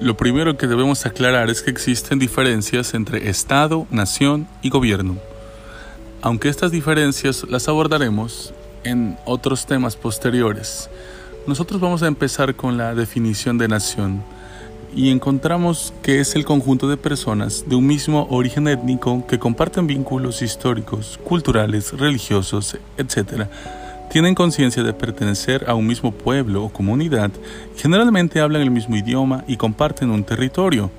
Lo primero que debemos aclarar es que existen diferencias entre Estado, nación y gobierno. Aunque estas diferencias las abordaremos en otros temas posteriores, nosotros vamos a empezar con la definición de nación y encontramos que es el conjunto de personas de un mismo origen étnico que comparten vínculos históricos, culturales, religiosos, etc., tienen conciencia de pertenecer a un mismo pueblo o comunidad, generalmente hablan el mismo idioma y comparten un territorio.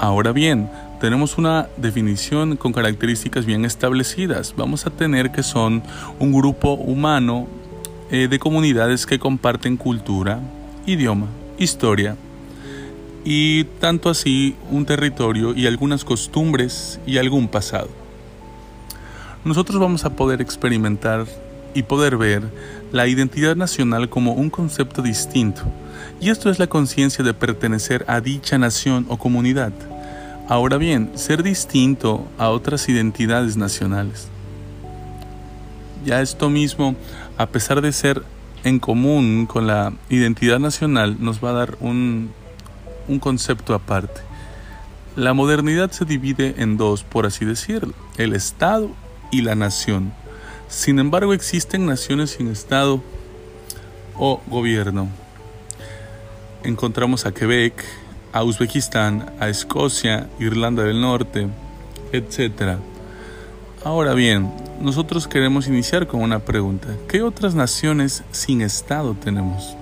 Ahora bien, tenemos una definición con características bien establecidas. Vamos a tener que son un grupo humano eh, de comunidades que comparten cultura, idioma, historia y tanto así un territorio y algunas costumbres y algún pasado nosotros vamos a poder experimentar y poder ver la identidad nacional como un concepto distinto, y esto es la conciencia de pertenecer a dicha nación o comunidad. Ahora bien, ser distinto a otras identidades nacionales. Ya esto mismo, a pesar de ser en común con la identidad nacional, nos va a dar un, un concepto aparte. La modernidad se divide en dos, por así decirlo, el Estado y la nación. Sin embargo, existen naciones sin Estado o gobierno. Encontramos a Quebec, a Uzbekistán, a Escocia, Irlanda del Norte, etc. Ahora bien, nosotros queremos iniciar con una pregunta. ¿Qué otras naciones sin Estado tenemos?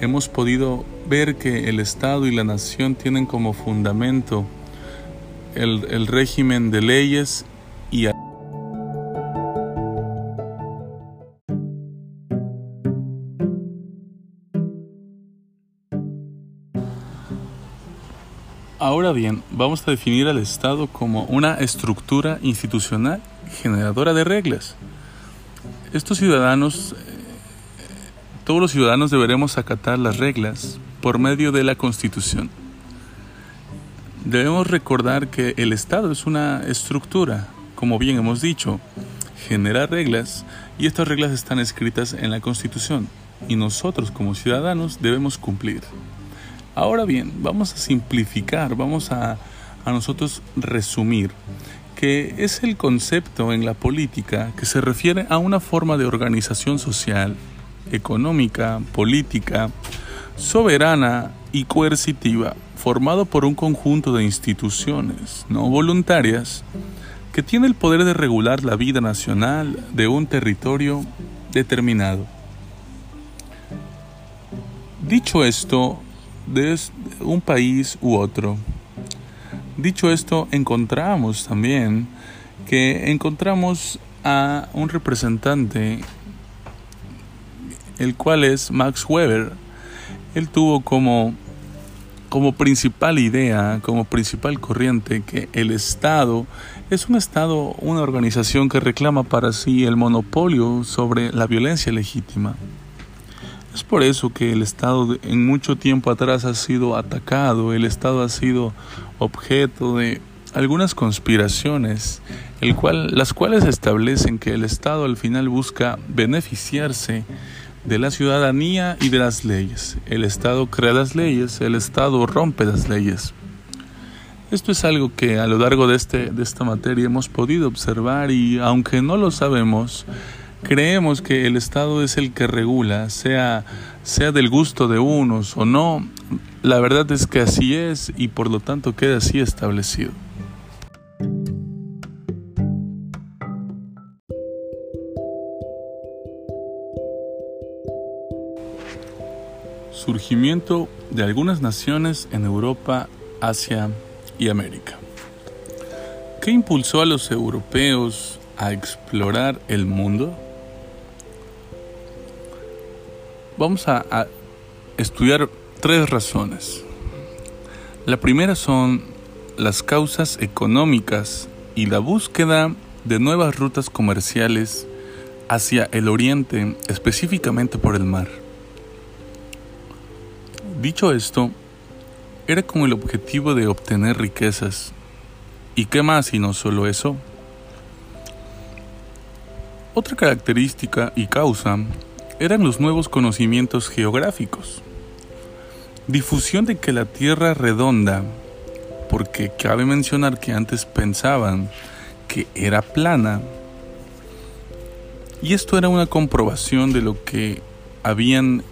Hemos podido ver que el Estado y la nación tienen como fundamento el, el régimen de leyes Ahora bien, vamos a definir al Estado como una estructura institucional generadora de reglas. Estos ciudadanos, eh, todos los ciudadanos deberemos acatar las reglas por medio de la Constitución. Debemos recordar que el Estado es una estructura, como bien hemos dicho, genera reglas y estas reglas están escritas en la Constitución y nosotros como ciudadanos debemos cumplir. Ahora bien, vamos a simplificar, vamos a, a nosotros resumir que es el concepto en la política que se refiere a una forma de organización social, económica, política, soberana y coercitiva, formado por un conjunto de instituciones no voluntarias que tiene el poder de regular la vida nacional de un territorio determinado. Dicho esto, de un país u otro. Dicho esto, encontramos también que encontramos a un representante, el cual es Max Weber. Él tuvo como, como principal idea, como principal corriente, que el Estado es un Estado, una organización que reclama para sí el monopolio sobre la violencia legítima. Es por eso que el Estado en mucho tiempo atrás ha sido atacado, el Estado ha sido objeto de algunas conspiraciones, el cual, las cuales establecen que el Estado al final busca beneficiarse de la ciudadanía y de las leyes. El Estado crea las leyes, el Estado rompe las leyes. Esto es algo que a lo largo de, este, de esta materia hemos podido observar y aunque no lo sabemos, creemos que el Estado es el que regula, sea, sea del gusto de unos o no, la verdad es que así es y por lo tanto queda así establecido. Surgimiento de algunas naciones en Europa, Asia y América. ¿Qué impulsó a los europeos a explorar el mundo? Vamos a, estudiar tres razones. La primera son las causas económicas y la búsqueda de nuevas rutas comerciales hacia el oriente, específicamente por el mar. Dicho esto, era con el objetivo de obtener riquezas. ¿Y qué más y no solo eso? Otra característica y causa eran los nuevos conocimientos geográficos. Difusión de que la Tierra redonda, porque cabe mencionar que antes pensaban que era plana. Y esto era una comprobación de lo que habían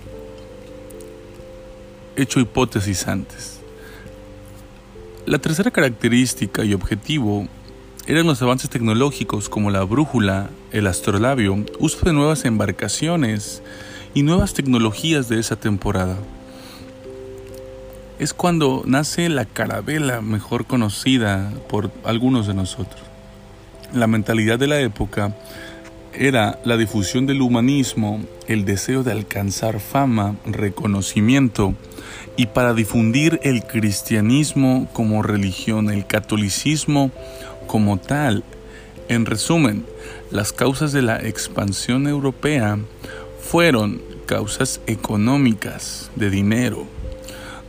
hecho hipótesis antes. La tercera característica y objetivo eran los avances tecnológicos como la brújula, el astrolabio, uso de nuevas embarcaciones y nuevas tecnologías de esa temporada. Es cuando nace la carabela mejor conocida por algunos de nosotros. La mentalidad de la época era la difusión del humanismo, el deseo de alcanzar fama, reconocimiento, y para difundir el cristianismo como religión, el catolicismo como tal. En resumen, las causas de la expansión europea fueron causas económicas, de dinero,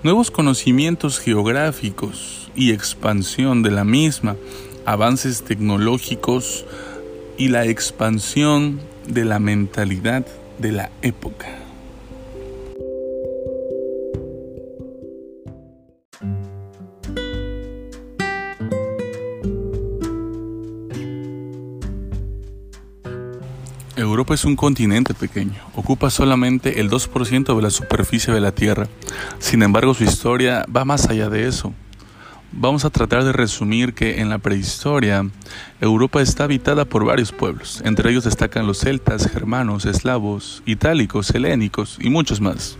nuevos conocimientos geográficos y expansión de la misma, avances tecnológicos y la expansión de la mentalidad de la época. Es un continente pequeño, ocupa solamente el 2% de la superficie de la Tierra. Sin embargo, su historia va más allá de eso. Vamos a tratar de resumir que en la prehistoria Europa está habitada por varios pueblos, entre ellos destacan los celtas, germanos, eslavos, itálicos, helénicos y muchos más.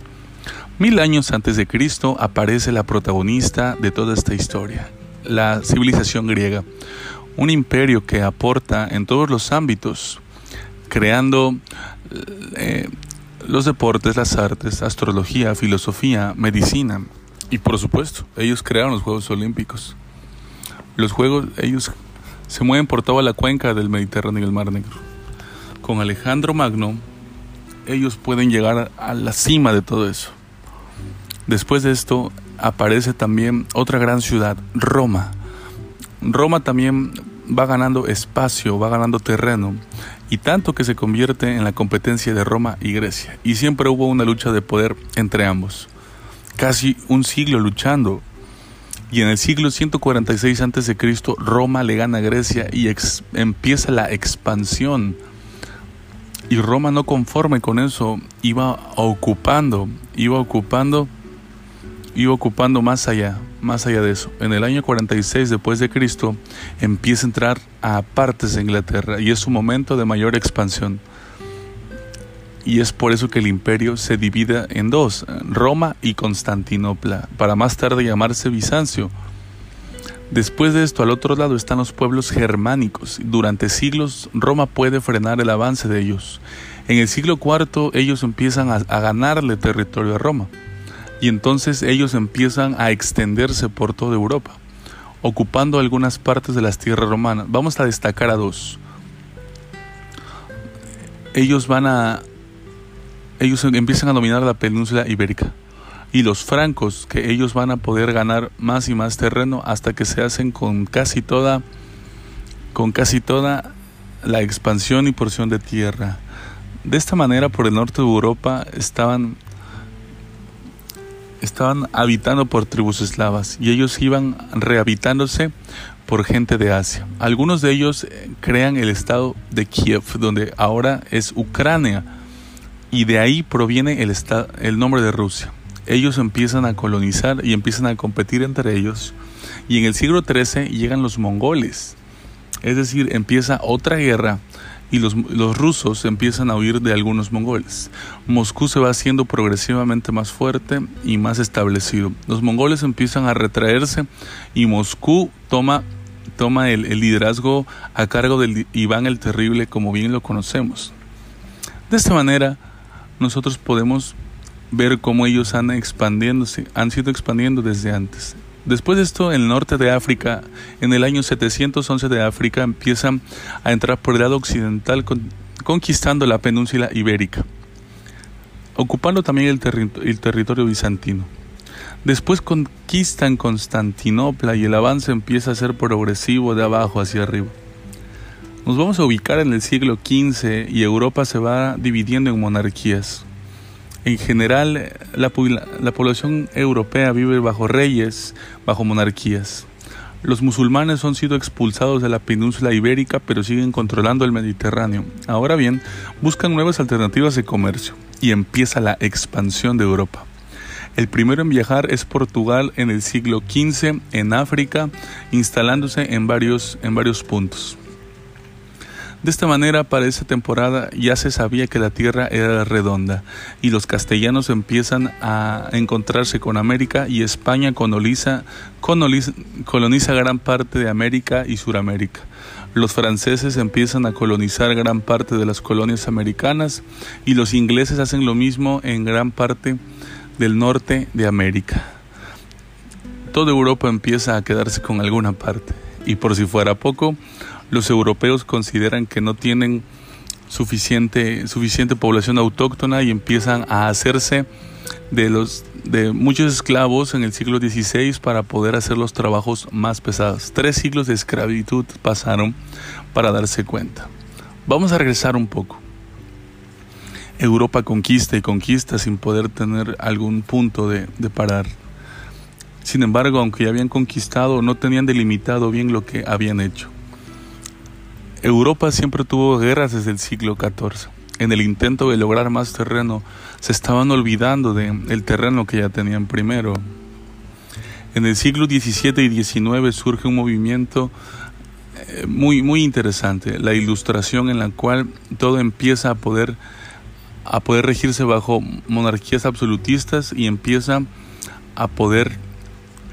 Mil años antes de Cristo aparece la protagonista de toda esta historia, la civilización griega, un imperio que aporta en todos los ámbitos, creando eh, los deportes, las artes, astrología, filosofía, medicina y por supuesto, ellos crearon los Juegos Olímpicos. Los Juegos, ellos se mueven por toda la cuenca del Mediterráneo y el Mar Negro. Con Alejandro Magno, ellos pueden llegar a la cima de todo eso. Después de esto aparece también otra gran ciudad, Roma. Roma también va ganando espacio, va ganando terreno y tanto que se convierte en la competencia de Roma y Grecia. Y siempre hubo una lucha de poder entre ambos. Casi un siglo luchando. Y en el siglo 146 a.C. Roma le gana a Grecia y empieza la expansión. Y Roma no conforme con eso, iba ocupando, iba ocupando, iba ocupando más allá, más allá de eso. En el año 46 después de Cristo empieza a entrar a partes de Inglaterra y es su momento de mayor expansión. Y es por eso que el imperio se divide en dos, Roma y Constantinopla, para más tarde llamarse Bizancio. Después de esto, al otro lado están los pueblos germánicos. Durante siglos, Roma puede frenar el avance de ellos. En el siglo IV, ellos empiezan a, a ganarle territorio a Roma y entonces ellos empiezan a extenderse por toda Europa, ocupando algunas partes de las tierras romanas. Vamos a destacar a dos. Ellos van a ellos empiezan a dominar la península ibérica y los francos que ellos van a poder ganar más y más terreno hasta que se hacen con casi toda con casi toda la expansión y porción de tierra. De esta manera por el norte de Europa estaban estaban habitando por tribus eslavas y ellos iban rehabitándose por gente de Asia. Algunos de ellos eh, crean el estado de Kiev, donde ahora es Ucrania, y de ahí proviene el, el nombre de Rusia. Ellos empiezan a colonizar y empiezan a competir entre ellos, y en el siglo XIII llegan los mongoles, es decir, empieza otra guerra y los, rusos empiezan a huir de algunos mongoles. Moscú se va haciendo progresivamente más fuerte y más establecido. Los mongoles empiezan a retraerse y Moscú toma, toma el, el liderazgo a cargo de Iván el Terrible como bien lo conocemos. De esta manera, nosotros podemos ver cómo ellos han expandiéndose, han sido expandiendo desde antes. Después de esto, en el norte de África, en el año 711 de África, empiezan a entrar por el lado occidental conquistando la península ibérica, ocupando también el, el territorio bizantino. Después conquistan Constantinopla y el avance empieza a ser progresivo de abajo hacia arriba. Nos vamos a ubicar en el siglo XV y Europa se va dividiendo en monarquías. En general, la, la población europea vive bajo reyes, bajo monarquías. Los musulmanes han sido expulsados de la península ibérica, pero siguen controlando el Mediterráneo. Ahora bien, buscan nuevas alternativas de comercio y empieza la expansión de Europa. El primero en viajar es Portugal en el siglo XV en África, instalándose en varios, en varios puntos. De esta manera, para esa temporada ya se sabía que la Tierra era redonda y los castellanos empiezan a encontrarse con América y España coloniza, coloniza, gran parte de América y Suramérica. Los franceses empiezan a colonizar gran parte de las colonias americanas y los ingleses hacen lo mismo en gran parte del norte de América. Toda Europa empieza a quedarse con alguna parte y por si fuera poco, los europeos consideran que no tienen suficiente, suficiente población autóctona y empiezan a hacerse de, los, de muchos esclavos en el siglo XVI para poder hacer los trabajos más pesados. Tres siglos de esclavitud pasaron para darse cuenta. Vamos a regresar un poco. Europa conquista y conquista sin poder tener algún punto de, de parar. Sin embargo, aunque ya habían conquistado, no tenían delimitado bien lo que habían hecho. Europa siempre tuvo guerras desde el siglo XIV. En el intento de lograr más terreno, se estaban olvidando del terreno que ya tenían primero. En el siglo XVII y XIX surge un movimiento eh, muy, muy interesante, la ilustración en la cual todo empieza a poder, a poder regirse bajo monarquías absolutistas y empieza a poder,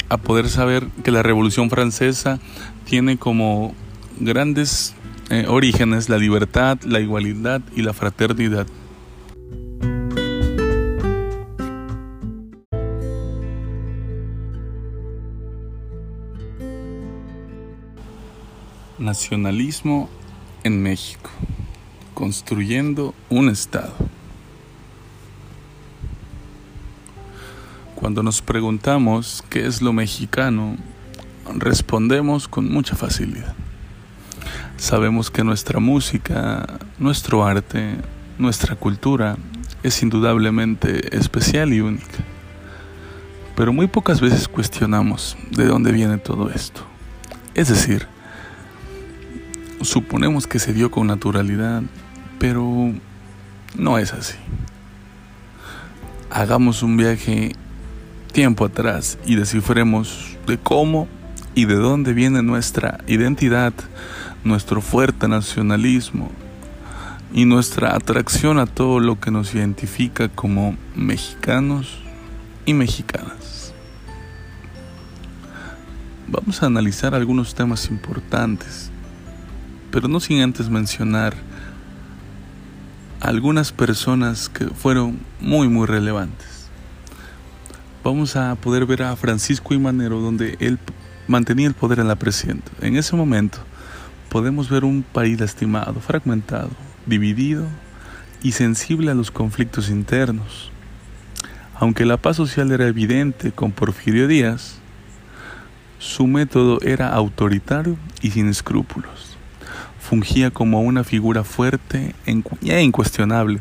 a poder saber que la Revolución Francesa tiene como grandes eh, orígenes la libertad, la igualdad y la fraternidad. Nacionalismo en México, construyendo un Estado. Cuando nos preguntamos qué es lo mexicano, respondemos con mucha facilidad. Sabemos que nuestra música, nuestro arte, nuestra cultura es indudablemente especial y única. Pero muy pocas veces cuestionamos de dónde viene todo esto. Es decir, suponemos que se dio con naturalidad, pero no es así. Hagamos un viaje tiempo atrás y descifremos de cómo y de dónde viene nuestra identidad, nuestro fuerte nacionalismo y nuestra atracción a todo lo que nos identifica como mexicanos y mexicanas. Vamos a analizar algunos temas importantes, pero no sin antes mencionar algunas personas que fueron muy muy relevantes. Vamos a poder ver a Francisco y Manero donde él mantenía el poder en la presidencia. En ese momento, podemos ver un país lastimado, fragmentado, dividido y sensible a los conflictos internos. Aunque la paz social era evidente con Porfirio Díaz, su método era autoritario y sin escrúpulos. Fungía como una figura fuerte e incuestionable,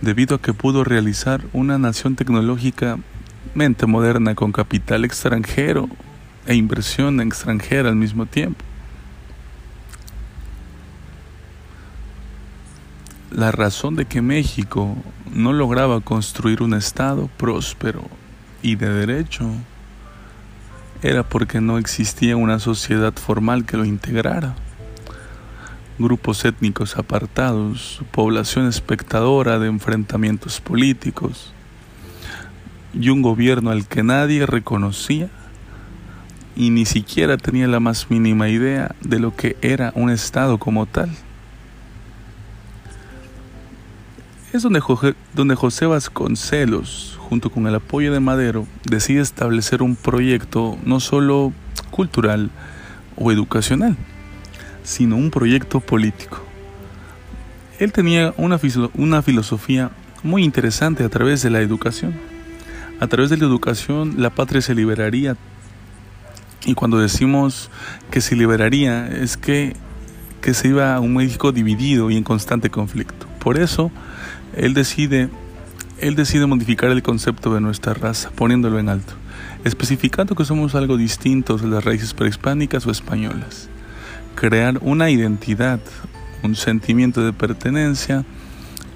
debido a que pudo realizar una nación tecnológicamente moderna con capital extranjero e inversión extranjera al mismo tiempo. La razón de que México no lograba construir un Estado próspero y de derecho era porque no existía una sociedad formal que lo integrara. Grupos étnicos apartados, población espectadora de enfrentamientos políticos y un gobierno al que nadie reconocía y ni siquiera tenía la más mínima idea de lo que era un Estado como tal. Es donde José, donde José Vasconcelos, junto con el apoyo de Madero, decide establecer un proyecto no solo cultural o educacional, sino un proyecto político. Él tenía una, una filosofía muy interesante a través de la educación. A través de la educación la patria se liberaría. Y cuando decimos que se liberaría es que, que se iba a un México dividido y en constante conflicto. Por eso él decide él decide modificar el concepto de nuestra raza, poniéndolo en alto, especificando que somos algo distintos de las raíces prehispánicas o españolas. Crear una identidad, un sentimiento de pertenencia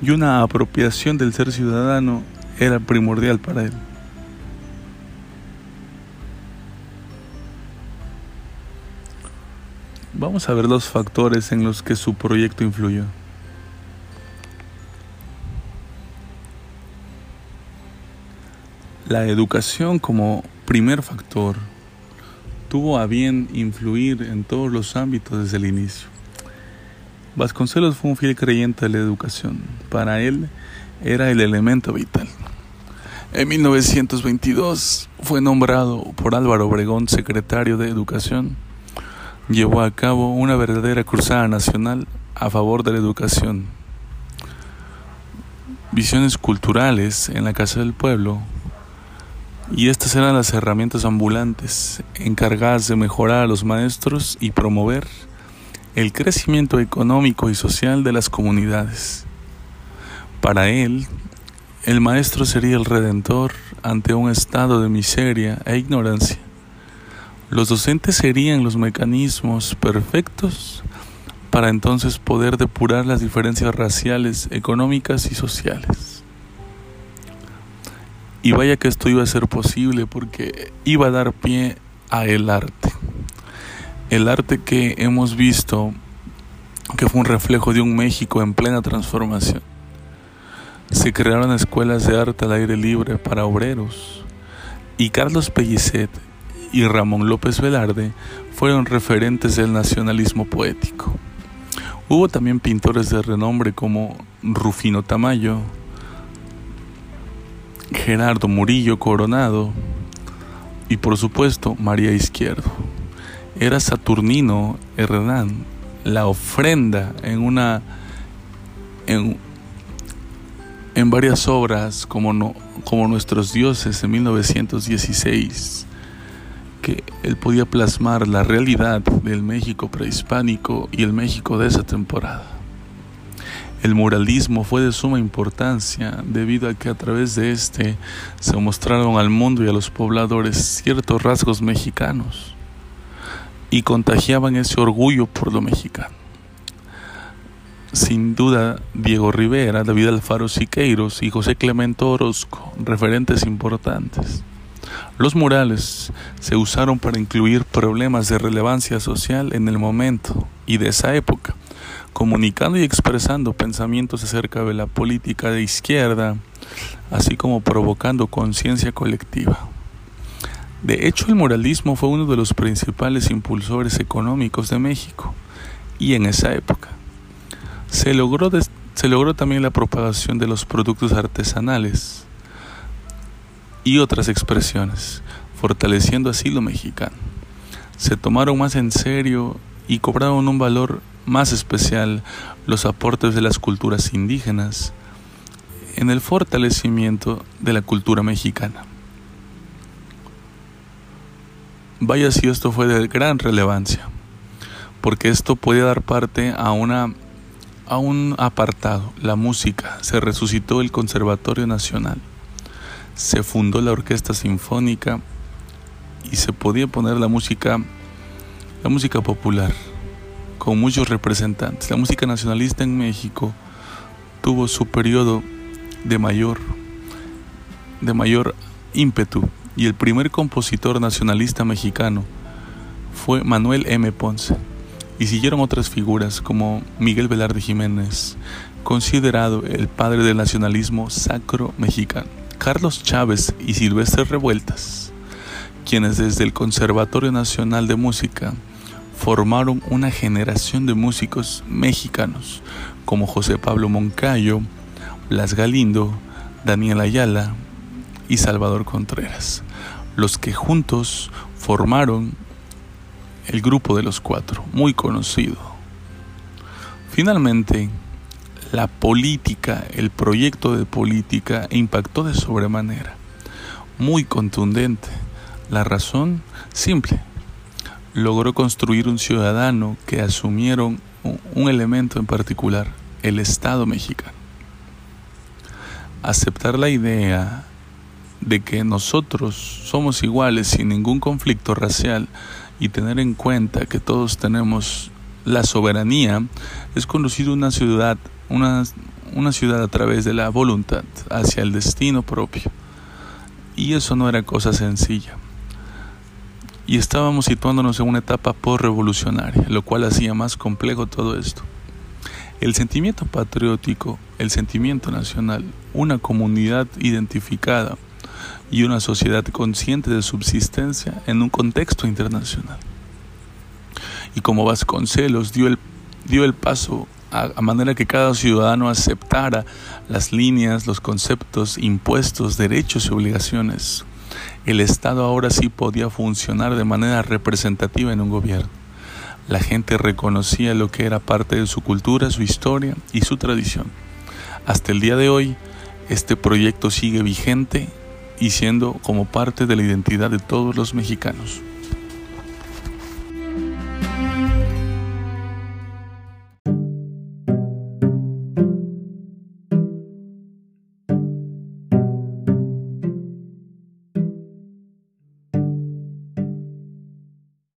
y una apropiación del ser ciudadano era primordial para él. Vamos a ver los factores en los que su proyecto influyó. La educación como primer factor tuvo a bien influir en todos los ámbitos desde el inicio. Vasconcelos fue un fiel creyente de la educación. Para él era el elemento vital. En 1922 fue nombrado por Álvaro Obregón secretario de Educación llevó a cabo una verdadera cruzada nacional a favor de la educación. Visiones culturales en la Casa del Pueblo y estas eran las herramientas ambulantes encargadas de mejorar a los maestros y promover el crecimiento económico y social de las comunidades. Para él, el maestro sería el redentor ante un estado de miseria e ignorancia los docentes serían los mecanismos perfectos para entonces poder depurar las diferencias raciales, económicas y sociales. Y vaya que esto iba a ser posible porque iba a dar pie a el arte. El arte que hemos visto que fue un reflejo de un México en plena transformación. Se crearon escuelas de arte al aire libre para obreros y Carlos Pellicet y Ramón López Velarde fueron referentes del nacionalismo poético. Hubo también pintores de renombre como Rufino Tamayo, Gerardo Murillo Coronado y por supuesto María Izquierdo. Era Saturnino Hernán la ofrenda en una en, en varias obras como, no, como Nuestros Dioses en 1916 que él podía plasmar la realidad del México prehispánico y el México de esa temporada. El muralismo fue de suma importancia debido a que a través de este se mostraron al mundo y a los pobladores ciertos rasgos mexicanos y contagiaban ese orgullo por lo mexicano. Sin duda, Diego Rivera, David Alfaro Siqueiros y José Clemente Orozco, referentes importantes. Los murales se usaron para incluir problemas de relevancia social en el momento y de esa época, comunicando y expresando pensamientos acerca de la política de izquierda, así como provocando conciencia colectiva. De hecho, el muralismo fue uno de los principales impulsores económicos de México y en esa época. Se logró, se logró también la propagación de los productos artesanales, y otras expresiones, fortaleciendo así lo mexicano. Se tomaron más en serio y cobraron un valor más especial los aportes de las culturas indígenas en el fortalecimiento de la cultura mexicana. Vaya si esto fue de gran relevancia, porque esto puede dar parte a una a un apartado, la música. Se resucitó el Conservatorio Nacional se fundó la orquesta sinfónica y se podía poner la música la música popular con muchos representantes. La música nacionalista en México tuvo su periodo de mayor de mayor ímpetu y el primer compositor nacionalista mexicano fue Manuel M. Ponce y siguieron otras figuras como Miguel Velarde Jiménez, considerado el padre del nacionalismo sacro mexicano. Carlos Chávez y Silvestre Revueltas, quienes desde el Conservatorio Nacional de Música formaron una generación de músicos mexicanos como José Pablo Moncayo, Blas Galindo, Daniel Ayala y Salvador Contreras, los que juntos formaron el grupo de los cuatro, muy conocido. Finalmente, la política, el proyecto de política impactó de sobremanera, muy contundente. La razón, simple, logró construir un ciudadano que asumieron un elemento en particular, el Estado mexicano. aceptar la idea de que nosotros somos iguales sin ningún conflicto racial y tener en cuenta que todos tenemos la soberanía es conducir una ciudad, una, una ciudad a través de la voluntad hacia el destino propio. Y eso no era cosa sencilla. Y estábamos situándonos en una etapa post-revolucionaria, lo cual hacía más complejo todo esto. El sentimiento patriótico, el sentimiento nacional, una comunidad identificada y una sociedad consciente de subsistencia en un contexto internacional. Y como Vasconcelos dio el, dio el paso a, a, manera que cada ciudadano aceptara las líneas, los conceptos, impuestos, derechos y obligaciones, el Estado ahora sí podía funcionar de manera representativa en un gobierno. La gente reconocía lo que era parte de su cultura, su historia y su tradición. Hasta el día de hoy, este proyecto sigue vigente y siendo como parte de la identidad de todos los mexicanos.